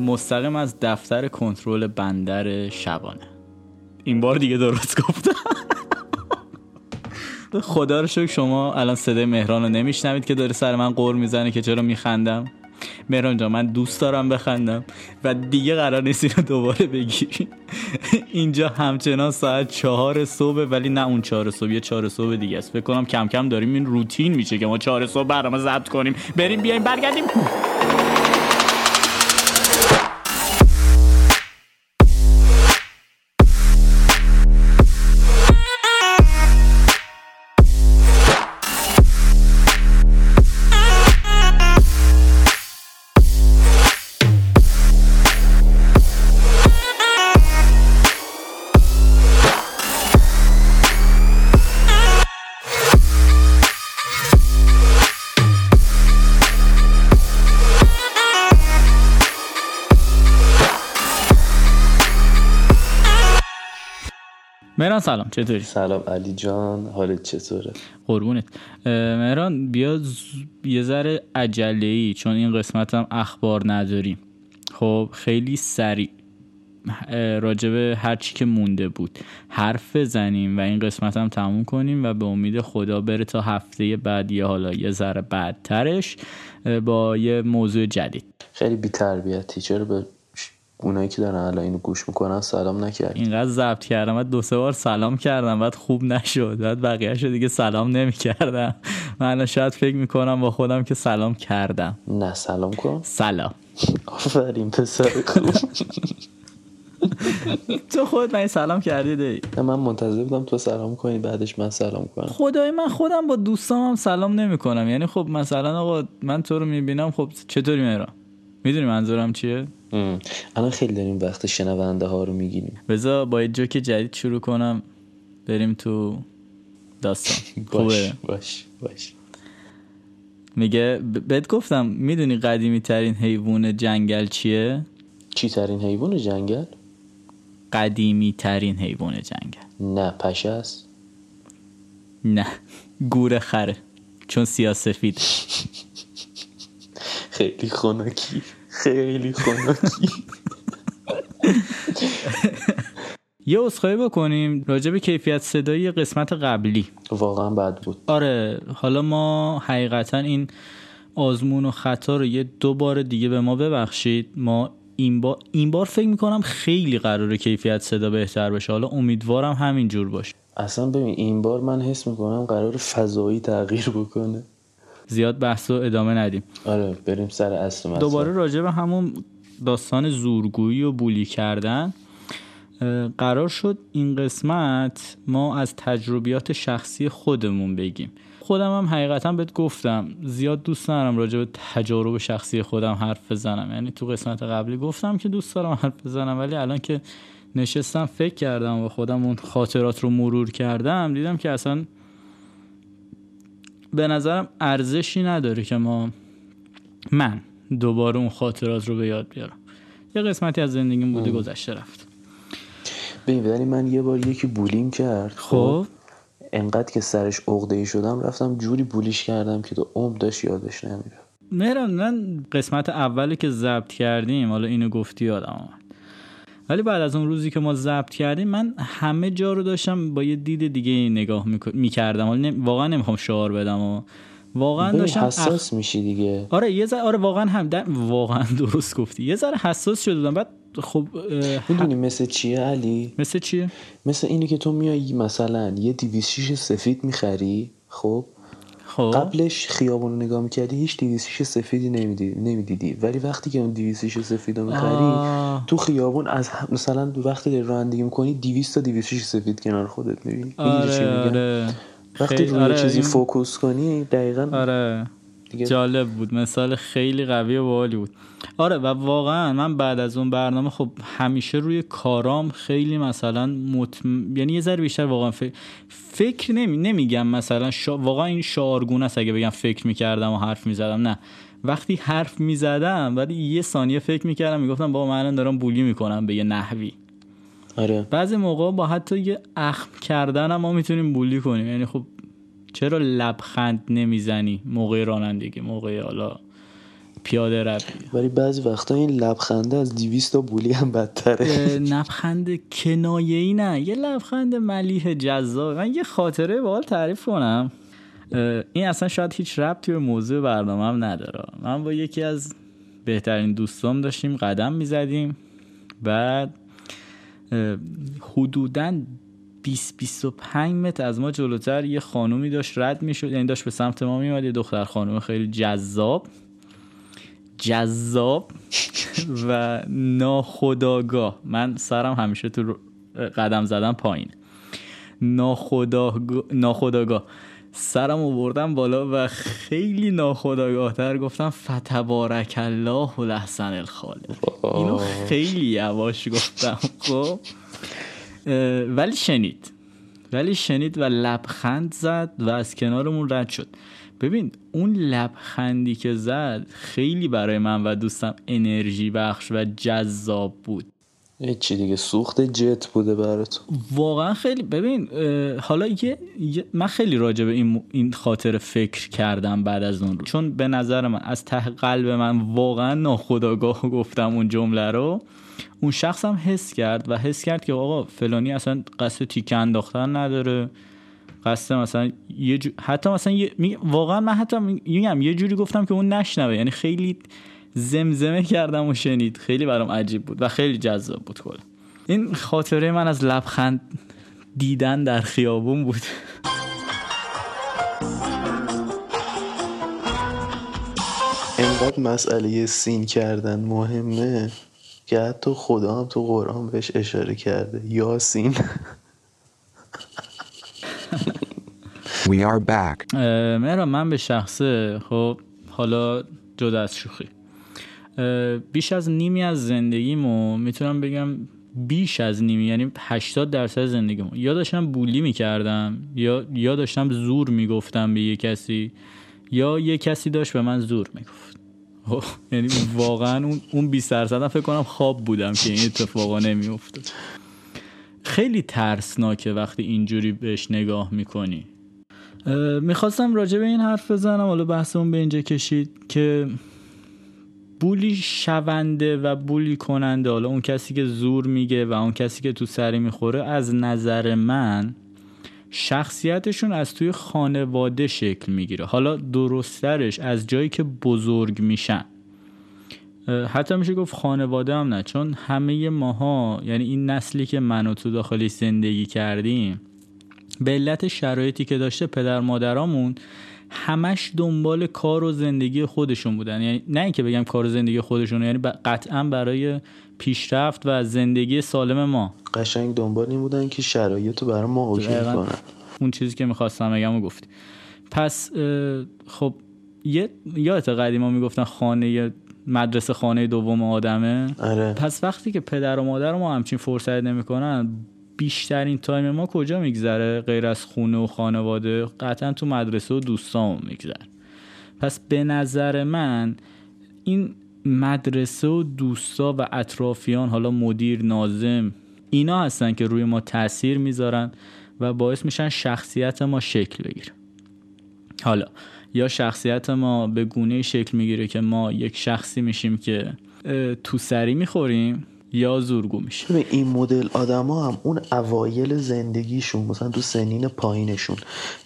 مستقیم از دفتر کنترل بندر شبانه. این بار دیگه درست گفتم. خدا رو شکر شما الان صدای مهران رو نمیشنوید که داره سر من قور می‌زنه که چرا میخندم. مهران جان من دوست دارم بخندم و دیگه قرار نیست اینو دوباره بگیری. اینجا همچنان ساعت چهار صبح ولی نه اون چهار صبح یه چهار صبح دیگه است. فکر کنم کم کم داریم این روتین میشه که ما چهار صبح برنامه ضبط کنیم. بریم بیایم برگردیم. مهران سلام چطوری؟ سلام علی جان حالت چطوره؟ قربونت. مهران بیا یه ذره عجله ای چون این قسمت هم اخبار نداریم. خب خیلی سریع. راجب هر چی که مونده بود. حرف بزنیم و این قسمت هم تموم کنیم و به امید خدا بره تا هفته بعد یه حالا یه ذره بعدترش با یه موضوع جدید. خیلی بی تربیتی چرا به اونایی که دارن الان اینو گوش می‌کنن سلام نکرد. اینقدر ضبط کردم بعد دو سه بار سلام کردم بعد خوب نشد. بعد بقیهش دیگه سلام نمی‌کردم. من الان شاید فکر می‌کنم با خودم که سلام کردم. نه سلام کن. سلام. آفرین پسر خوب. تو خود من سلام کردی دی. من منتظر بودم تو سلام کنی بعدش من سلام کنم. خدای من خودم با دوستام هم سلام نمی‌کنم. یعنی خب مثلا آقا من تو رو می‌بینم خب چطوری مهران می‌دونی منظورم چیه؟ الان خیلی داریم وقت شنونده ها رو می‌گیریم. بذار با یه جوک جدید شروع کنم. بریم تو داستان. باش باش باش. میگه بهت گفتم می‌دونی قدیمی ترین حیوان جنگل چیه؟ چی ترین حیوان جنگل؟ قدیمی ترین حیوان جنگل. نه پشه است. نه. گور خره. چون سیاسفید خیلی خنکی. خیلی خنکی. یه اصخایی بکنیم راجع به کیفیت صدایی قسمت قبلی. واقعا بد بود. آره حالا ما حقیقتا این آزمون و خطا رو یه دو بار دیگه به ما ببخشید. ما این بار این بار فکر می‌کنم خیلی قراره کیفیت صدا بهتر بشه. حالا امیدوارم همین جور باشه. اصلا ببین این بار من حس می‌کنم قرار فضایی تغییر بکنه. زیاد بحث و ادامه ندیم. آره بریم سر اصل مثلا دوباره راجع به همون داستان زورگویی و بولی کردن قرار شد این قسمت ما از تجربیات شخصی خودمون بگیم. خودم هم حقیقتا بهت گفتم زیاد دوست ندارم راجع به تجارب شخصی خودم حرف بزنم. یعنی تو قسمت قبلی گفتم که دوست دارم حرف بزنم ولی الان که نشستم فکر کردم و خودم اون خاطرات رو مرور کردم دیدم که اصلا به نظرم ارزشی نداره که ما من دوباره اون خاطرات رو به یاد بیارم. یه قسمتی از زندگیم بوده گذشته رفت. ببین ولی من یه بار یکی بولیم کرد خب؟ انقدر که سرش عقده ای شدم رفتم جوری بولیش کردم که تو عمر داشت یادش نمیره. مهران من قسمت اولی که ضبط کردیم حالا اینو گفتی یادم ولی بعد از اون روزی که ما ضبط کردیم من همه جا رو داشتم با یه دید دیگه نگاه می‌کردم. حالا واقعا نمی‌خوام شعار بدم و واقعا داشتم حساس میشی دیگه. آره یه ذره آره واقعا هم واقعا درست گفتی. یه ذره حساس شده بودم. بعد خب می‌دونی مثل چیه علی؟ مثل چیه؟ مثل اینی که تو میای مثلا یه دیویس سفید می‌خری خب؟ خب. قبلش خیابون رو نگاه می‌کردی هیچ دیویسیش سفیدی نمی‌دیدی نمی‌دیدی. ولی وقتی که اون دیویسیش سفید رو می‌خری تو خیابون از مثلا وقتی داری رانندگی می‌کنی دیویس تا دیویسیش سفید کنار خودت می‌بینی. آره آره. وقتی روی آره چیزی این... فوکوس کنی دقیقا آره. دیگه. جالب بود. مثال خیلی قوی و باحالی بود. آره و واقعا من بعد از اون برنامه خب همیشه روی کارام خیلی مثلا مطم... یعنی یه ذره بیشتر واقعا فکر, فکر نمی... نمیگم مثلا شا... واقعا این شعارگونه است اگه بگم فکر می‌کردم و حرف می‌زدم. نه. وقتی حرف می‌زدم ولی یه ثانیه فکر می‌کردم می‌گفتم بابا من دارم بولی می‌کنم به یه نحوی. آره. بعضی موقع با حتی یه اخم کردن هم ما می‌تونیم بولی کنیم. یعنی خب چرا لبخند نمی‌زنی؟ موقع رانندگی موقع حالا پیاده روی. ولی بعضی وقتا این لبخنده از 200 تا بولی هم بدتره. لبخند کنایه ای نه. یه لبخند ملیح جذاب. من یه خاطره بال تعریف کنم. این اصلا شاید هیچ ربطی به موضوع برنامه هم نداره. من با یکی از بهترین دوستام داشتیم قدم می‌زدیم. بعد حدودا 20 25 متر از ما جلوتر یه خانومی داشت رد می‌شد یعنی داشت به سمت ما میومد یه دختر خانوم خیلی جذاب جذاب و ناخداگاه من سرم همیشه تو قدم زدن پایین. ناخداگاه سرم آوردم بالا و خیلی ناخداگاه تر گفتم فتبارک الله و لحسن الخالق. اینو خیلی یواش گفتم خب؟ ولی شنید. ولی شنید و لبخند زد و از کنارمون رد شد. ببین اون لبخندی که زد خیلی برای من و دوستم انرژی بخش و جذاب بود. چی دیگه سوخت جت بوده برات واقعا خیلی ببین حالا یه, من خیلی راجع به این, این خاطر فکر کردم بعد از اون رو چون به نظر من از ته قلب من واقعا ناخداگاه گفتم اون جمله رو. اون شخص هم حس کرد و حس کرد که آقا فلانی اصلا قصد تیکه انداختن نداره. قصد مثلا یه حتی مثلا یه... واقعا من حتی میگم یه جوری گفتم که اون نشنوه. یعنی خیلی زمزمه کردم و شنید. خیلی برام عجیب بود و خیلی جذاب بود کلا. این خاطره من از لبخند دیدن در خیابون بود. اینقدر مسئله سین کردن مهمه. که حتی خدا هم تو قرآن بهش اشاره کرده. یاسین. We are back. مهران من به شخصه. خب حالا جدا از شوخی. بیش از نیمی از زندگیمو می‌تونم بگم بیش از نیمی یعنی 80 درصد زندگیمو. یا داشتم بولی می‌کردم یا یا داشتم زور می‌گفتم به یه کسی یا یه کسی داشت به من زور می‌گفت. یعنی واقعا اون اون 20 درصد فکر کنم خواب بودم که این اتفاقا نمیافتاد. خیلی ترسناکه وقتی اینجوری بهش نگاه می‌کنی. می‌خواستم راجع به این حرف بزنم حالا بحثمون به اینجا کشید که بولی شونده و بولی کننده حالا اون کسی که زور میگه و اون کسی که تو سری می‌خوره از نظر من شخصیتشون از توی خانواده شکل می‌گیره. حالا درسترش از جایی که بزرگ میشن. حتی میشه گفت خانواده هم نه چون همه ماها یعنی این نسلی که من و تو داخلی زندگی کردیم به علت شرایطی که داشته پدر مادرامون همش دنبال کار و زندگی خودشون بودن. یعنی نه اینکه بگم کار و زندگی خودشون یعنی قطعا برای پیشرفت و زندگی سالم ما. قشنگ دنبال این بودن که شرایط رو برای ما OK کنن. اون چیزی که می‌خواستم بگم رو گفتی. پس خب یه یادت قدیما می‌گفتن خانه مدرسه خانه دوم آدمه. آره. پس وقتی که پدر و مادر ما همچین فرصت نمی‌کنن بیشترین time ما کجا میگذره غیر از خونه و خانواده؟ قطعا تو مدرسه و دوستان میگذره. پس به نظر من این مدرسه و دوستا و اطرافیان حالا مدیر ناظم اینا هستن که روی ما تاثیر می‌ذارن و باعث میشن شخصیت ما شکل بگیره. حالا یا شخصیت ما به گونه شکل می‌گیره که ما یک شخصی میشیم که تو سری می‌خوریم یا زورگو میشه. این مدل آدما هم اون اوایل زندگیشون مثلا تو سنین پایینشون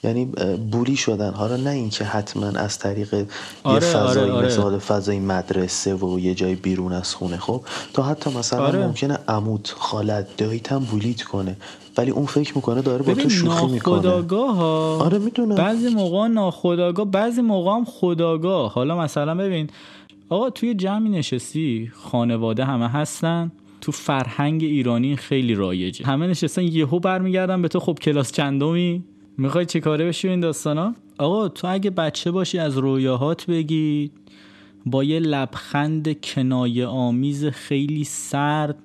یعنی بولی شدن. حالا نه اینکه حتما از طریق یه آره، فضایی آره، آره. فضای مدرسه و یه جای بیرون از خونه خب؟ تا حتی مثلا آره. ممکنه عمود خالت داییت هم بولیت کنه ولی اون فکر می‌کنه داره با تو شوخی می‌کنه. ها آره می‌دونم. بعضی موقع ناخداگاه بعضی موقع هم خداگاه حالا مثلا ببین آقا توی جمعی نشستی؟ خانواده همه هستن. تو فرهنگ ایرانی خیلی رایجه. همه نشستن یهو برمیگردن به تو خب کلاس چندمی؟ می‌خوای چه کاره بشی این داستانا؟ آقا تو اگه بچه باشی از رویاهات بگی با یه لبخند کنایه آمیز خیلی سرد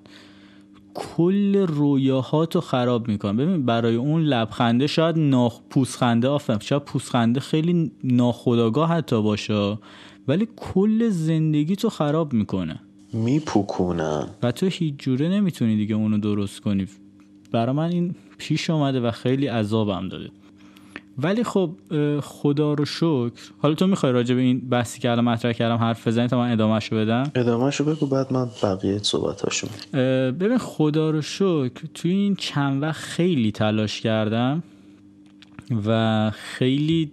کل رویاهات رو خراب می‌کنه ببین برای اون لبخنده شاید ناخ پوسخنده آفرم شاید پوسخنده خیلی ناخداگاه حتی باشه. ولی کل زندگی تو خراب می‌کنه. میپوکونن و تو هیچ جوره نمی‌تونی دیگه اونو درست کنی. برای من این پیش اومده و خیلی عذابم داده. ولی خب خدا رو شکر. حالا تو می‌خوای راجع به این بحثی که الان مطرح کردم حرف بزنی تا من ادامهشو بدم؟ ادامهشو بگو بعد من بقیه صحبتاشو ببین خدا رو شکر توی این چند وقت خیلی تلاش کردم و خیلی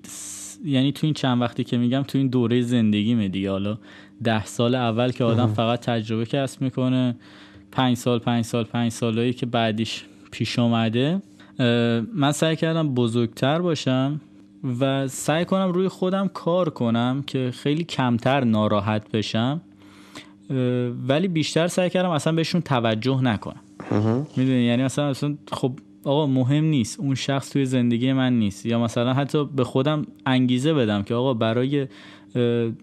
یعنی تو این چند وقتی که میگم تو این دوره زندگی دیگه. حالا ده سال اول که آدم فقط تجربه کسب می‌کنه پنج سال پنج سال پنج سالهایی که بعدیش پیش اومده من سعی کردم بزرگتر باشم و سعی کنم روی خودم کار کنم که خیلی کمتر ناراحت بشم ولی بیشتر سعی کردم اصلا بهشون توجه نکنم. می‌دونی؟ یعنی اصلا اصلا خب آقا مهم نیست. اون شخص توی زندگی من نیست. یا مثلا حتی به خودم انگیزه بدم که آقا برای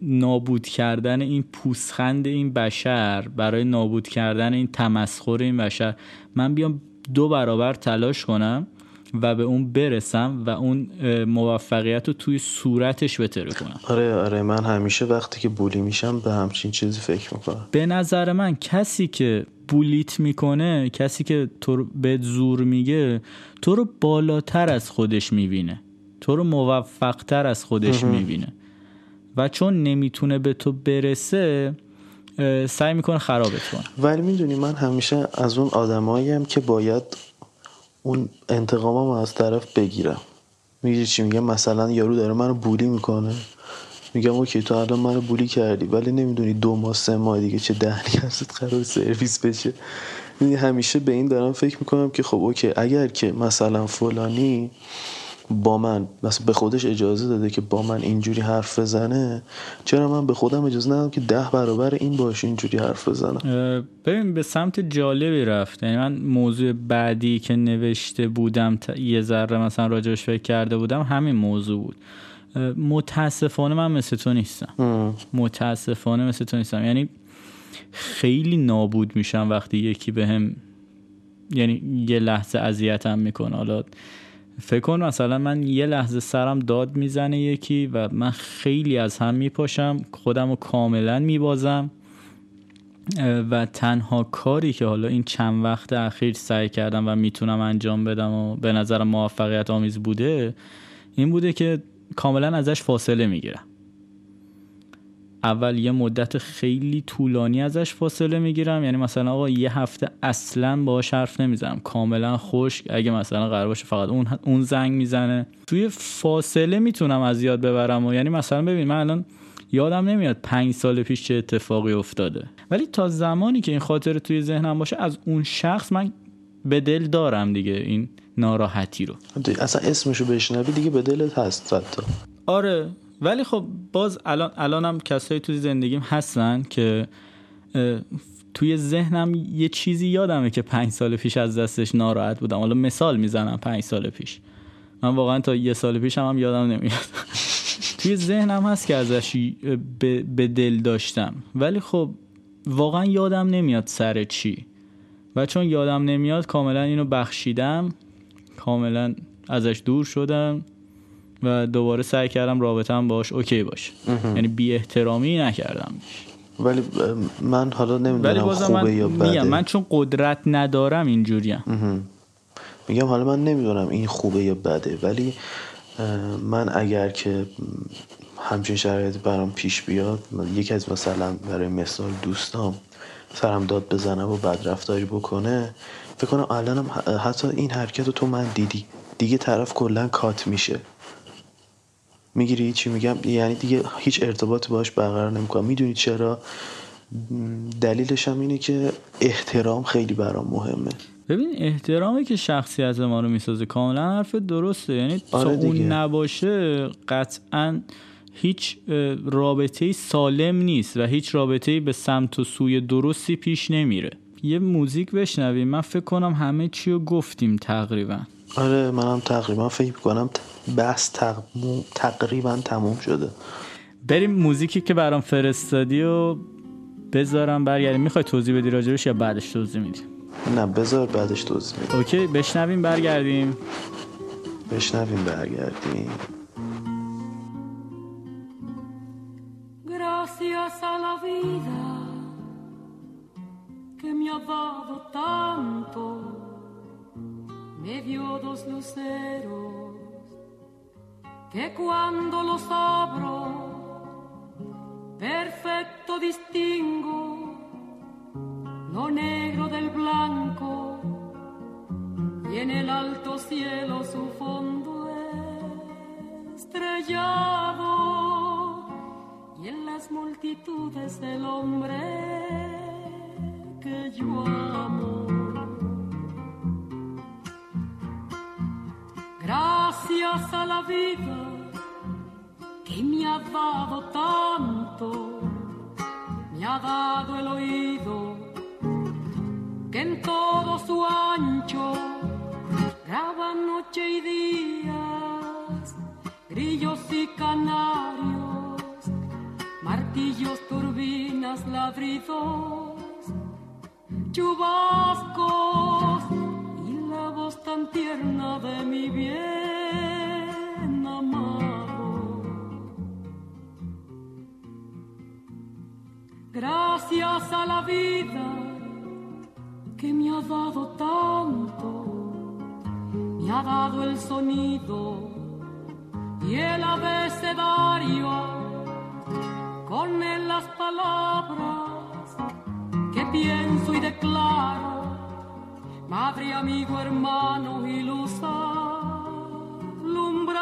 نابود کردن این پوسخند این بشر برای نابود کردن این تمسخر این بشر من بیام دو برابر تلاش کنم. و به اون برسم و اون موفقیت رو توی صورتش بتره کنم. آره آره من همیشه وقتی که بولی میشم به همچین چیزی فکر می‌کنم. به نظر من کسی که بولیت می‌کنه کسی که تو به زور میگه تو رو بالاتر از خودش می‌بینه. تو رو موفقتر از خودش می‌بینه. و چون نمی‌تونه به تو برسه سعی می‌کنه خرابت کنه. ولی می‌دونی من همیشه از اون آدماییم که باید اون انتقامم از طرف بگیرم. میگیری چی میگم؟ مثلا یارو داره منو bully می‌کنه. میگم OK تو الان منو bully کردی ولی نمی‌دونی دو ماه سه ماه دیگه چه دهنی ازت قرار سرویس بشه. همیشه به این دارم فکر می‌کنم که خب OK اگر که مثلا فلانی با من مثلا به خودش اجازه داده که با من اینجوری حرف بزنه چرا من به خودم اجازه ندم که ده برابر این باشه اینجوری حرف بزنم؟ ببین به سمت جالبی رفت. یعنی من موضوع بعدی که نوشته بودم یه ذره مثلا راجبش فکر کرده بودم همین موضوع بود. متاسفانه من مثل تو نیستم. متاسفانه مثل تو نیستم. یعنی خیلی نابود میشم وقتی یکی به هم یعنی یه لحظه اذیتم می‌کنه. حالا فکر کن مثلا من یه لحظه سرم داد می‌زنه یکی و من خیلی از هم میپاشم خودم رو کاملا میبازم. و تنها کاری که حالا این چند وقت اخیر سعی کردم و می‌تونم انجام بدم و به نظر موفقیت آمیز بوده این بوده که کاملا ازش فاصله می‌گیرم. اول یه مدت خیلی طولانی ازش فاصله می‌گیرم. یعنی مثلا آقا یه هفته اصلا باهاش حرف نمی‌زنم. کاملا خشک. اگه مثلا قرار باشه فقط اون اون زنگ می‌زنه. توی فاصله می‌تونم از یاد ببرم و یعنی مثلا ببین من الان یادم نمیاد پنج سال پیش چه اتفاقی افتاده. ولی تا زمانی که این خاطر توی ذهنم باشه از اون شخص من به دل دارم دیگه این ناراحتی رو. اصلا اسمشو بشنوی دیگه به دلت هست آره. ولی خب باز الان الانم کسایی توی زندگیم هستن که توی ذهنم یه چیزی یادمه که پنج سال پیش از دستش ناراحت بودم. حالا مثال می‌زنم پنج سال پیش. من واقعا تا یه سال پیش هم, هم یادم نمیاد. توی ذهنم هست که ازش به دل داشتم. ولی خب واقعا یادم نمیاد سر چی. و چون یادم نمیاد کاملا اینو بخشیدم. کاملا ازش دور شدم. و دوباره سعی کردم رابطم باش اوکی باشه. یعنی بی احترامی نکردم. ولی من حالا نمی‌دونم خوبه من یا بده. من چون قدرت ندارم اینجوریم. میگم حالا من نمی‌دونم این خوبه یا بده ولی من اگر که همچین شرایطی برام پیش بیاد یکی از مثلا برای مثال دوستام سرم داد بزنه و بد رفتاری بکنه فکر کنم الانم حتی این حرکت رو تو من دیدی. دیگه طرف کلا کات میشه. می‌گیری چی میگم؟ یعنی دیگه هیچ ارتباطی باش برقرار نمی‌کنم. می‌دونی چرا؟ دلیلش هم اینه که احترام خیلی برام مهمه. ببین احترامی که شخصیت ما رو می‌سازه کاملا حرف درسته. یعنی آره تا اون نباشه قطعا هیچ رابطه سالم نیست و هیچ رابطه به سمت و سوی درستی پیش نمیره. یه موزیک بشنویم. من فکر کنم همه چی رو گفتیم تقریبا. آره منم تقریبا فکر کنم بحث تقریبا تموم شده. بریم موزیکی که برام فرستادی و بذارم برگردیم می‌خوای توضیح بدی راجبش یا بعدش توضیح میدی؟ نه بذار بعدش توضیح میدی اوکی بشنویم برگردیم. بشنویم برگردیم. Gracias a la vida que me ha dado tanto, me dio dos luceros que cuando los abro, perfecto distingo lo negro del blanco y en el alto cielo su fondo estrellado y en las multitudes del hombre que yo amo. Gracias a la vida que me ha dado tanto, me ha dado el oído que en todo su ancho graba noche y días, grillos y canarios, martillos, turbinas, ladridos, chubascos y la voz tan tierna de mi bien A la vida que me ha dado tanto, me ha dado el sonido y el abecedario, con él las palabras que pienso y declaro, madre, amigo, hermano y luz alumbrando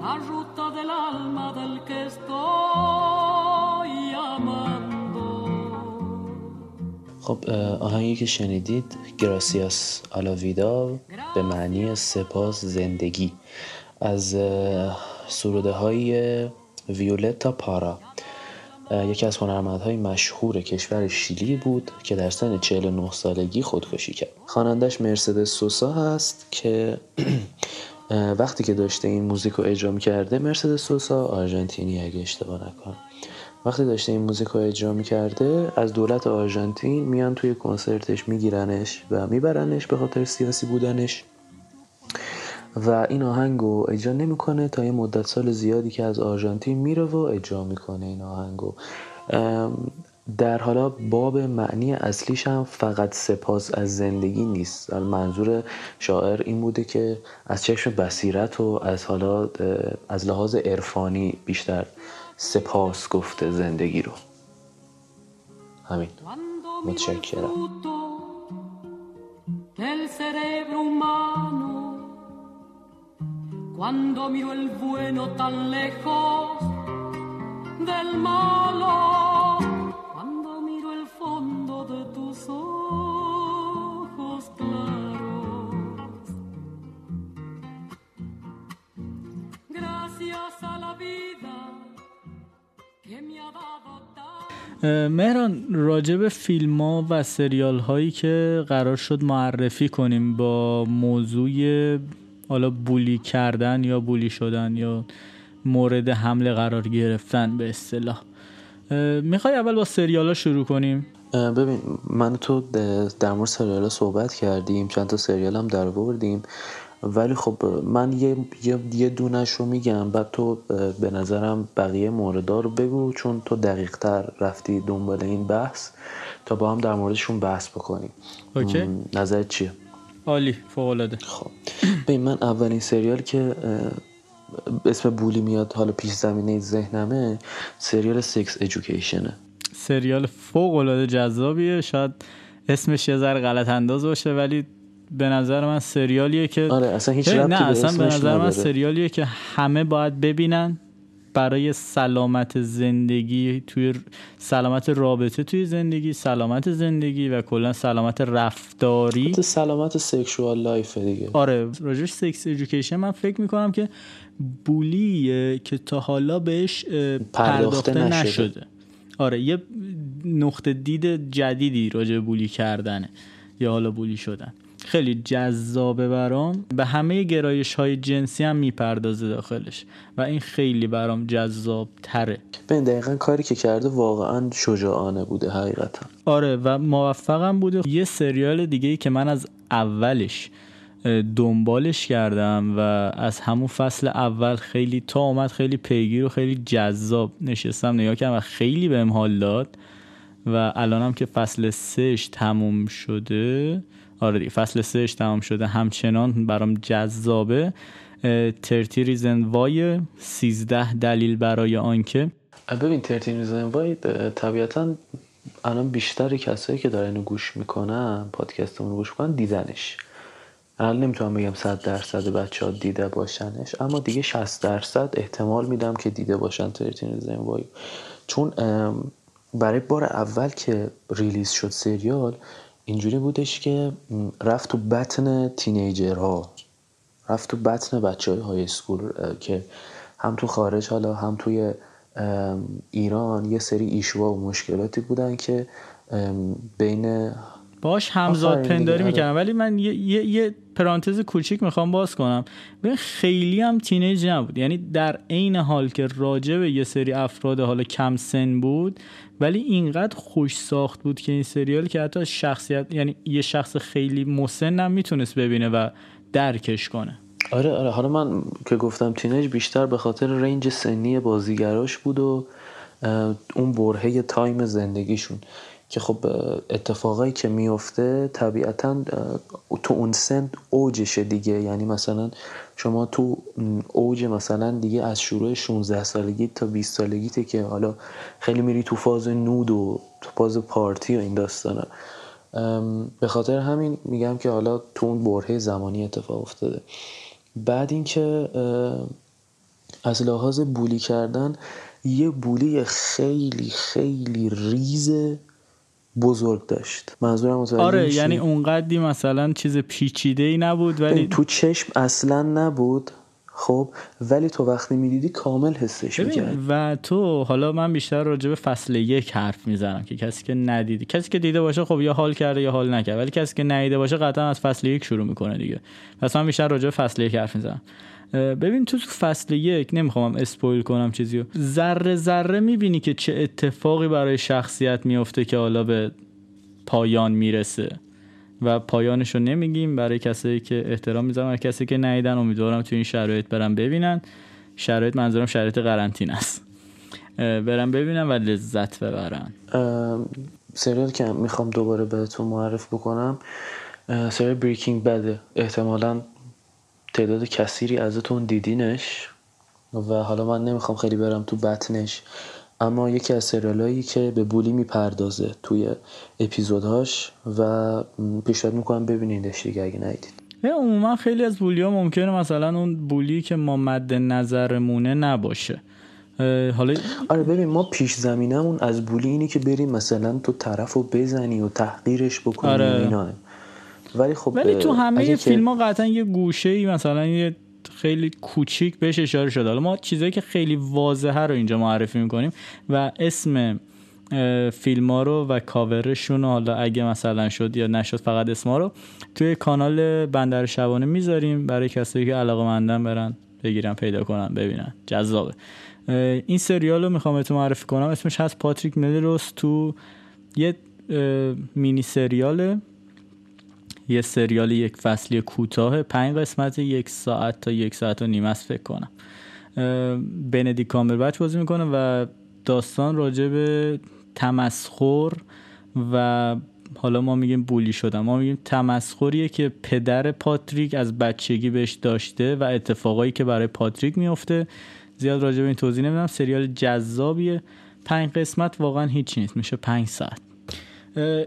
la ruta del alma del que estoy خب آهنگی که شنیدید گراسیاس آلاویدا به معنی سپاس زندگی. از سروده های ویولتا پارا. یکی از هنرمندهای مشهور کشور شیلی بود که در سن 49 سالگی خودکشی کرد. خوانندش مرسدس سوسا هست که وقتی که داشته این موزیک رو اجرا کرده مرسدس سوسا آرژانتینی اگه اشتباه نکنم. وقتی داشته این موزیک رو اجرا می‌کرده از دولت آرژانتین میان توی کنسرتش میگیرنش و میبرنش به خاطر سیاسی بودنش. و این آهنگ رو اجرا نمی‌کنه تا یه مدت سال زیادی که از آرژانتین میره و اجرا می‌کنه این آهنگ رو. ام، در حالا باب معنی اصلیش هم فقط سپاس از زندگی نیست. منظور شاعر این بوده که از چشم بصیرت و از حالا از لحاظ عرفانی بیشتر سپاس گفته زندگی رو همین متشکرم del cerebro humano, cuando miro el bueno tan lejos del malo, cuando miro el fondo de tus ojos claros. Gracias a la vida مهران راجع به فیلم ها و سریال هایی که قرار شد معرفی کنیم با موضوع حالا بولی کردن یا بولی شدن یا مورد حمله قرار گرفتن به اصطلاح. می‌خوای اول با سریال ها شروع کنیم؟ ببین من تو در مورد سریال صحبت کردیم چند تا سریال هم در آوردیم. ولی خب من یه, یه, یه دونش رو میگم. بعد تو به نظرم بقیه موردا رو بگو چون تو دقیق تر رفتی دنبال این بحث. تا با هم در موردشون بحث بکنیم. اوکی. م، نظرت چیه؟ عالی فوق العاده خب. ببین من اولین سریال که اسم بولی میاد حالا پیش زمینه ذهنمه سریال سکس ادویکیشنه سریال فوق العاده جذابیه. شاید اسمش یه ذره غلط انداز باشه ولی به نظر من سریالیه که آره اصلا هیچ نه به اصلا به نظر من. سریالیه که همه باید ببینن برای سلامت زندگی توی سلامت رابطه توی زندگی سلامت زندگی و کلا سلامت رفتاری سلامت sexual life دیگه آره راجش سکس ایژوکیشن من فکر می‌کنم که bully ه که تا حالا بهش پرداخته نشده. نشده آره یه نقطه دید جدیدی راجع به bully کردنه یا حالا bully شدن خیلی جذابه برام. به همه گرایش های جنسی هم می‌پردازه داخلش. و این خیلی برام جذاب تره ببین دقیقا کاری که کرده واقعا شجاعانه بوده حقیقتا. آره و موفقم بوده. یه سریال دیگه ای که من از اولش دنبالش کردم و از همون فصل اول خیلی تا اومد خیلی پیگیر و خیلی جذاب نشستم نگاه کردم و خیلی بهم حال داد. و الانم که فصل سهش تموم شده آره دیگه فصل سهش تموم شده. همچنان برام جذابه. thirteen reasons why 13 دلیل برای آنکه. ببین thirteen reasons why طبیعتا الان بیشتر کسایی که دارن گوش می‌کنن پادکستمون رو گوش می‌کنن دیدنش. الان نمی‌تونم بگم 100 درصد بچه ها دیده باشنش اما دیگه 60 درصد احتمال میدم که دیده باشن thirteen why چون برای بار اول که release شد سریال اینجوری بودش که رفت تو بطن تینیجر ها رفت تو بطن بچه های های سکول که هم تو خارج حالا هم توی ایران یه سری ایشوا و مشکلاتی بودن که بین باش همزاد پنداری آره. می‌کنم ولی من یه, یه،, یه پرانتز کوچیک می‌خوام باز کنم. ببین خیلی هم تینیج نبود. یعنی در عین حال که راجع به یه سری افراد حالا کم سن بود ولی اینقدر خوش ساخت بود که این سریال که حتی شخصیت یعنی یه شخص خیلی مسن هم می‌تونست ببینه و درکش کنه. آره آره. حالا من که گفتم teenage بیشتر به خاطر range سنی بازیگراش بود و اون برهه time زندگیشون. که خب اتفاقایی که میفته طبیعتا تو اون سن اوجشه دیگه. یعنی مثلا شما تو اوج مثلا دیگه از شروع 16 سالگی تا 20 سالگیته که حالا خیلی میری تو فاز نود و تو فاز پارتی و این داستانا. به خاطر همین میگم که حالا تو اون برهه زمانی اتفاق افتاده. بعد اینکه از لحاظ بولی کردن یه بولی خیلی خیلی ریزه بزرگ داشت. منظورم متوجه آره یعنی اونقدی مثلا چیز پیچیده ای نبود ولی تو چشم اصلا نبود خب؟ ولی تو وقتی می‌دیدی کامل حسش می‌کرد. و تو حالا من بیشتر راجع به فصل یک حرف می‌زنم که کسی که ندیدی کسی که دیده باشه خب یا حال کرده یا حال نکرد ولی کسی که ندیده باشه قطعا از فصل یک شروع می‌کنه دیگه. پس من بیشتر راجع به فصل یک حرف می‌زنم. ببین تو تو فصل یک نمی‌خوام اسپویل کنم چیزیو ذره ذره می‌بینی که چه اتفاقی برای شخصیت میفته که حالا به پایان می‌رسه. و پایانش رو نمیگیم برای کسی که احترام می‌ذارم و کسی که نیدن امیدوارم تو این شرایط برم ببینن. شرایط منظورم شرایط قرنطین است. برم ببینم و لذت ببرن سریال که می‌خوام دوباره بهتون معرف بکنم سریال بریکینگ بده احتمالا تعداد کثیری ازتون دیدینش و حالا من نمی‌خوام خیلی برم تو بطنش اما یکی از سریالایی که به بولی می‌پردازه توی اپیزودهاش و پیشنهاد می‌کنم ببینیدش دیگه اگه ندیدید. عموما خیلی از بولی ها ممکنه مثلا اون بولی که ما مد نظرمونه نباشه حالا آره ببین ما پیش زمینمون از بولی اینی که بریم مثلا تو طرف رو بزنی و تحقیرش بکنی آره. اینا. ولی خب ولی تو همه فیلم ها قطعا یه گوشه ای مثلا یه خیلی کوچیک بهش اشاره شده. حالا ما چیزایی که خیلی واضحه رو اینجا معرفی می‌کنیم و اسم فیلم ها رو و کاورشون حالا اگه مثلا شد یا نشد فقط اسم ها رو توی کانال بندر شبانه می‌ذاریم برای کسایی که علاقه مندن برن بگیرن پیدا کنن ببینن. جذابه. این سریال رو می‌خوام بهتون معرفی کنم. اسمش هست پاتریک ملیروس تو یه مینی سریاله. یه سریال یک فصلی کوتاه پنج قسمت یک ساعت تا یک ساعت و نیم است فکر کنم. بندی کامبربچ بازی می‌کنه و داستان راجع به تمسخر و حالا ما میگیم بولی شدن. ما میگیم تمسخریه که پدر پاتریک از بچگی بهش داشته و اتفاقایی که برای پاتریک میفته زیاد راجع به این توضیح نمیدم. سریال جذابیه. پنج قسمت واقعا هیچی نیست. میشه پنج ساعت.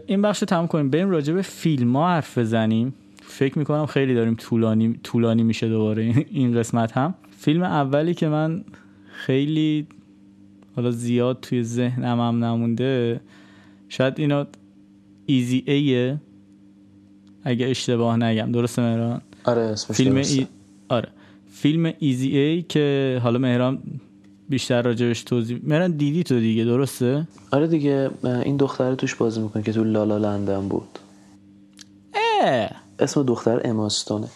این بخش رو تمام کنیم. بریم راجع به فیلم ها حرف بزنیم. فکر می‌کنم خیلی داریم طولانی, طولانی میشه دوباره این قسمت هم. فیلم اولی که من خیلی حالا زیاد توی ذهنم هم نمونده شاید اینا ایزی ایه اگه اشتباه نگم. درسته مهران؟ آره فیلم ای... آره. فیلم ایزی ای که حالا مهران بیشتر راجبش توضیح مرن دیدی تو دیگه درسته؟ آره دیگه این دختر توش بازی می‌کنه که تو لالا لندن بود. اه. اسم دختر اماستونه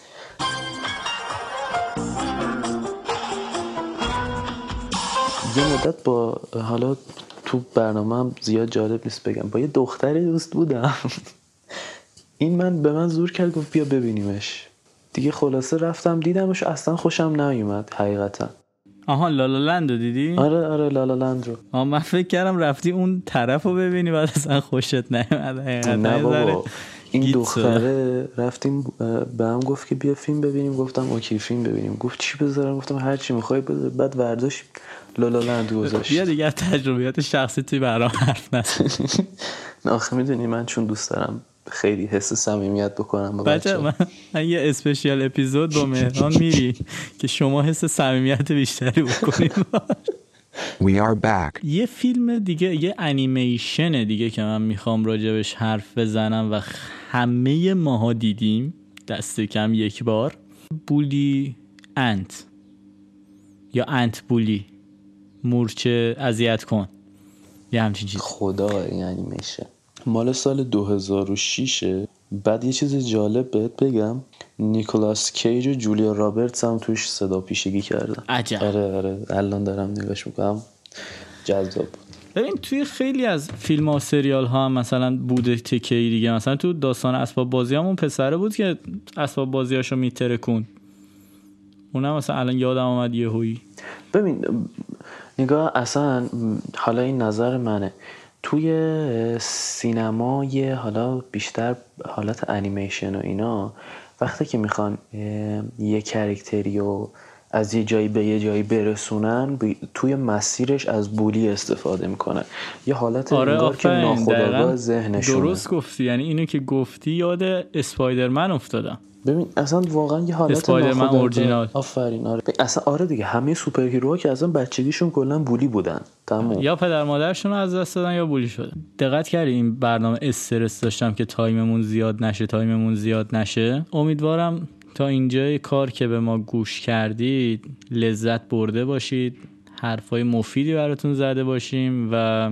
یه مدت با حالا تو برنامه هم زیاد جالب نیست بگم. با یه دختری دوست بودم. این من به من زور کرد گفت بیا ببینیمش. دیگه خلاصه رفتم دیدمش اصلا خوشم نیومد حقیقتا. آها لالا لند رو دیدی؟ آره آره لالا لند رو. آها من فکر کردم رفتی اون طرف رو ببینی بعد اصلا خوشت نیومد. نه بابا این دختره رفتیم به هم گفت که بیا فیلم ببینیم. گفتم اوکی فیلم ببینیم. گفت چی بذارم؟ گفتم هر چی می‌خوای بذار. بعد ورداش لالا لند گذاشت. بیا دیگه تجربیات شخصی توی برام حرف نزن. نه آخه می‌دونی من چون دوست دارم خیلی حس صمیمیت بکنم با بچه بچه من, من یه اسپشیال اپیزود با مهران میری که شما حس صمیمیت بیشتری بکنید. We are back. یه فیلم دیگه یه انیمیشن دیگه که من می‌خوام راجبش حرف بزنم و همه ماها دیدیم. دست کم یک بار. بولی انت. یا انت بولی. مورچه اذیت کن. یه همچین چیز. خدا این انیمیشن. مال سال 2006 بعد یه چیز جالب بهت بگم. نیکولاس کیج و جولیا رابرتس هم توش صدا پیشگی کردن. عجب. آره آره. الان دارم نگاش می‌کنم. جذاب ببین توی خیلی از فیلم ها و سریال ها هم مثلا بوده تکه ای دیگه. مثلا تو داستان اسباب بازی همون پسره بود که اسباب بازیاشو میترکون اونم مثلا الان یادم آمد یهویی. ببین نگاه اصلا حالا این نظر منه. توی سینمای حالا بیشتر حالت انیمیشن و اینا وقتی که می‌خوان یه کرکتری رو از یه جایی به یه جایی برسونن بی- توی مسیرش از بولی استفاده می‌کنن. یه حالت آره انگار که ناخودآگاه دقیقاً. ذهنشونه. درست گفتی. یعنی اینو که گفتی یاد اسپایدرمن افتادم. ببین اصلا واقعا یه حالت اسپایدرمن اورجینال. آفرین آره. ببین، اصلا آره دیگه همه super hero ها که اصلا بچگیشون کلا bully بودن. تموم. یا پدر مادرشون رو از دست دادن یا bully شدن. دقت کردی این برنامه استرس داشتم که time مون زیاد نشه time مون زیاد نشه؟ امیدوارم تا اینجای کار که به ما گوش کردید لذت برده باشید حرفای مفیدی براتون زده باشیم و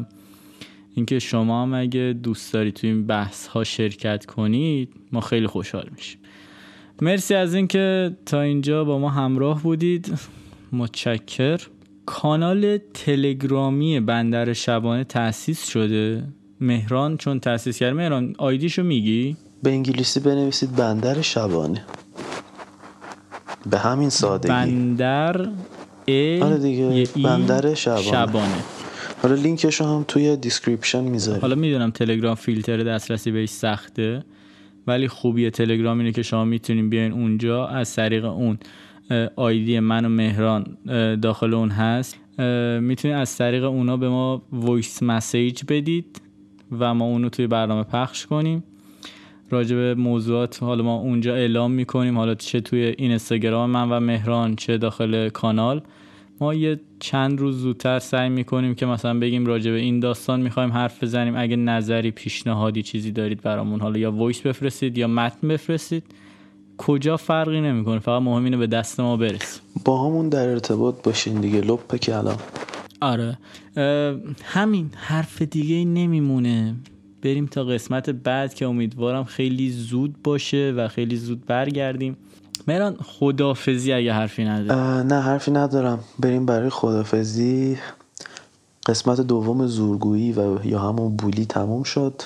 اینکه شما هم اگه دوست دارید تو این بحث ها شرکت کنید ما خیلی خوشحال میشیم. مرسی از اینکه تا اینجا با ما همراه بودید. متشکر. کانال تلگرامی بندر شبانه تأسیس شده. مهران چون تأسیس کرد مهران ID شو میگی؟ به انگلیسی بنویسید بندر شبانه. به همین سادگی. بندر ا آره دیگه، ای بندر شبانه. شبانه. حالا لینکش رو هم توی description می‌ذاریم. حالا می‌دونم تلگرام فیلتر دسترسی بهش سخته ولی خوبی تلگرام اینه که شما می‌تونین بیاین اونجا از طریق اون ID من و مهران داخل اون هست. اه، می‌تونین از طریق اونا به ما voice message بدید و ما اونو توی برنامه پخش کنیم. راجع به موضوعات حالا ما اونجا اعلام می‌کنیم. حالا چه توی این اینستاگرام من و مهران چه داخل کانال. ما یه چند روز زودتر سعی می‌کنیم که مثلا بگیم راجع به این داستان می‌خوایم حرف بزنیم. اگه نظری پیشنهادی چیزی دارید برامون حالا یا voice بفرستید یا متن بفرستید. کجا فرقی نمی‌کنه؟ فقط مهم اینه به دست ما برسه. با همون در ارتباط باشین دیگه. لپ کلام آره. اه، همین. حرف دیگه نمیمونه. بریم تا قسمت بعد که امیدوارم خیلی زود باشه و خیلی زود برگردیم. مهران خدافزی اگه حرفی نداره اه، نه حرفی ندارم. بریم برای خدافزی قسمت دوم زورگویی و یا همون بولی تموم شد.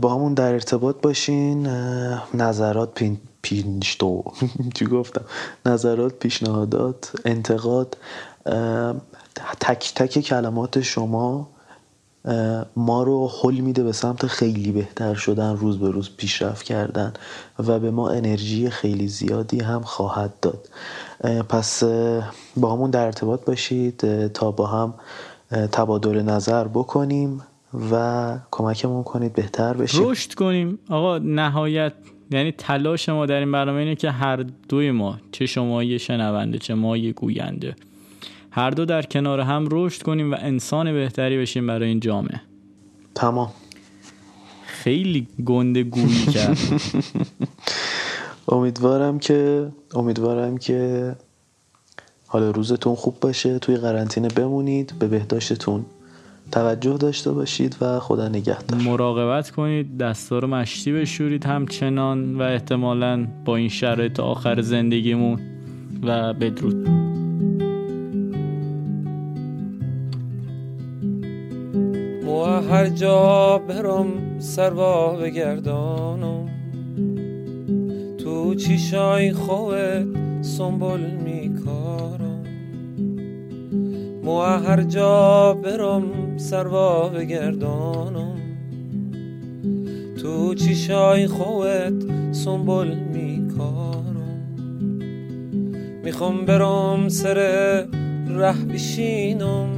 با همون در ارتباط باشین. نظرات پین پیشتو چی گفتم؟ نظرات پیشنهادات انتقاد. تک تک کلمات شما ما رو حل میده به سمت خیلی بهتر شدن روز به روز پیشرفت کردن و به ما انرژی خیلی زیادی هم خواهد داد. پس با همون در ارتباط باشید تا با هم تبادل نظر بکنیم و کمکمون کنید بهتر بشیم رشد کنیم. آقا نهایت یعنی تلاش ما در این برنامه اینه که هر دوی ما چه شما یه شنونده چه ما یه گوینده هر دو در کنار هم رشد کنیم و انسان بهتری بشیم برای این جامعه. تمام. خیلی گنده گویی کرد امیدوارم که امیدوارم که حالا روزتون خوب باشه توی قرنطینه بمونید به بهداشتتون توجه داشته باشید و خدا نگهدار. مراقبت کنید دستا رو مشتی بشورید همچنان و احتمالا با این شرایط آخر زندگیمون و بدرود. هر جا برم سروا بگردانم تو چیشای خوت سنبول میکارم. مو هر جا برم سروا بگردانم تو چیشای خوت سنبول میکارم. می‌خوام برام سر ره بشینم.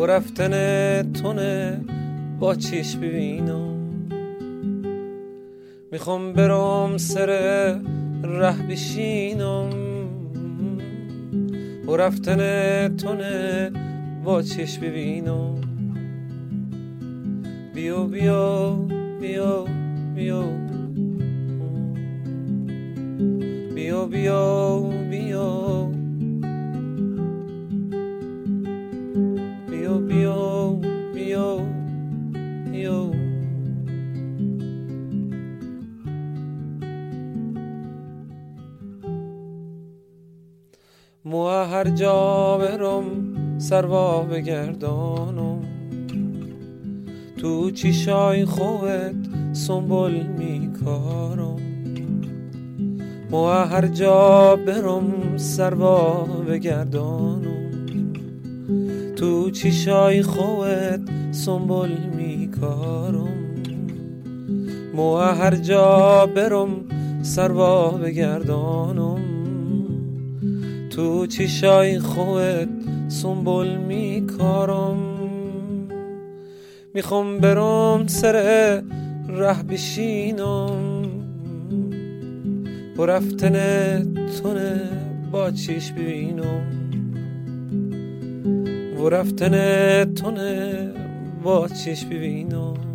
با رفتن تونه با چیش ببینم می‌خوام برام سر ره بشینم. با رفتن تونه با چیش ببینم بیا بیا بیا بیا. بیا بیا بیا. مو هر جا برم سروا بگردانم. تو چیشای خوت سنبول میکارم. مو هر جا برم سروا بگردانم. تو چیشای خوت سنبول میکارم. مو هر جا برم سروا بگردانم. تو چیشای خوت سنبول میکارم می‌خوام برم سر ره بشینم. و رفتن تونه با چیش ببینم. و رفتن تونه با چیش ببینم.